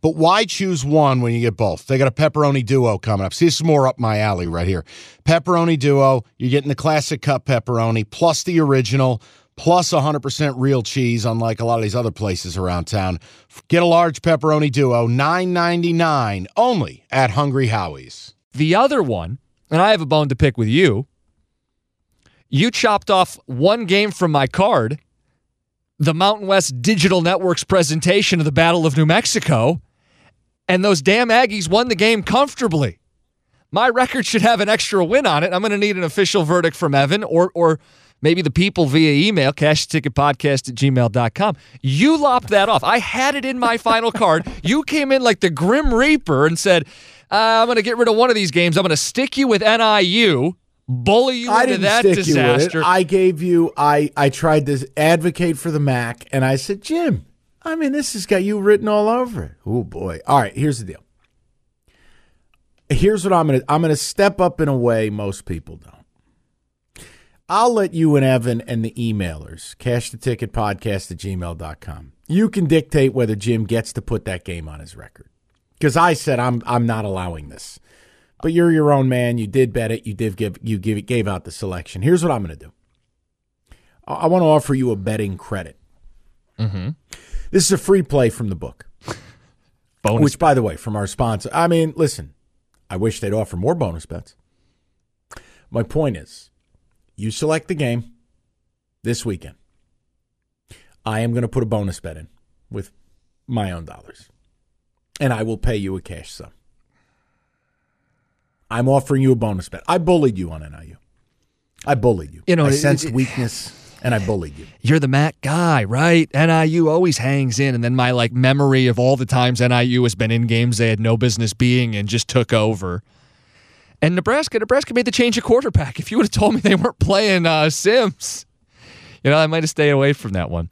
But why choose one when you get both? They got a pepperoni duo coming up. See, this is more up my alley right here. Pepperoni duo, you're getting the classic cup pepperoni plus the original plus 100% real cheese, unlike a lot of these other places around town. Get a large pepperoni duo, $9.99 only at Hungry Howie's. The other one, and I have a bone to pick with you. You chopped off one game from my card, the Mountain West Digital Network's presentation of the Battle of New Mexico, and those damn Aggies won the game comfortably. My record should have an extra win on it. I'm going to need an official verdict from Evan or or maybe the people via email, cashticketpodcast at gmail.com. You lopped that off. I had it in my final card. You came in like the Grim Reaper and said, uh, I'm going to get rid of one of these games. I'm going to stick you with NIU, bully you I into didn't that stick disaster. You with it. I gave you. I I tried to advocate for the Mac, and I said, Jim. I mean, this has got you written all over it. Oh boy! All right, here's the deal. Here's what I'm gonna. I'm gonna step up in a way most people don't. I'll let you and Evan and the emailers, cash the ticket podcast at gmail.com. You can dictate whether Jim gets to put that game on his record. Because I said I'm I'm not allowing this. But you're your own man. You did bet it. You did give you give gave out the selection. Here's what I'm going to do. I, I want to offer you a betting credit. mm-hmm. This is a free play from the book. Bonus. Which, by the way, from our sponsor. I mean, listen, I wish they'd offer more bonus bets. My point is, you select the game this weekend. I am going to put a bonus bet in with my own dollars, and I will pay you a cash sum. I'm offering you a bonus bet. I bullied you on NIU. I bullied you. You know, I it- sensed it- weakness, and I bullied you. You're the Mac guy, right? NIU always hangs in, and then my like memory of all the times NIU has been in games they had no business being and just took over. And Nebraska, Nebraska made the change of quarterback. If you would have told me they weren't playing uh, Sims, you know, I might have stayed away from that one.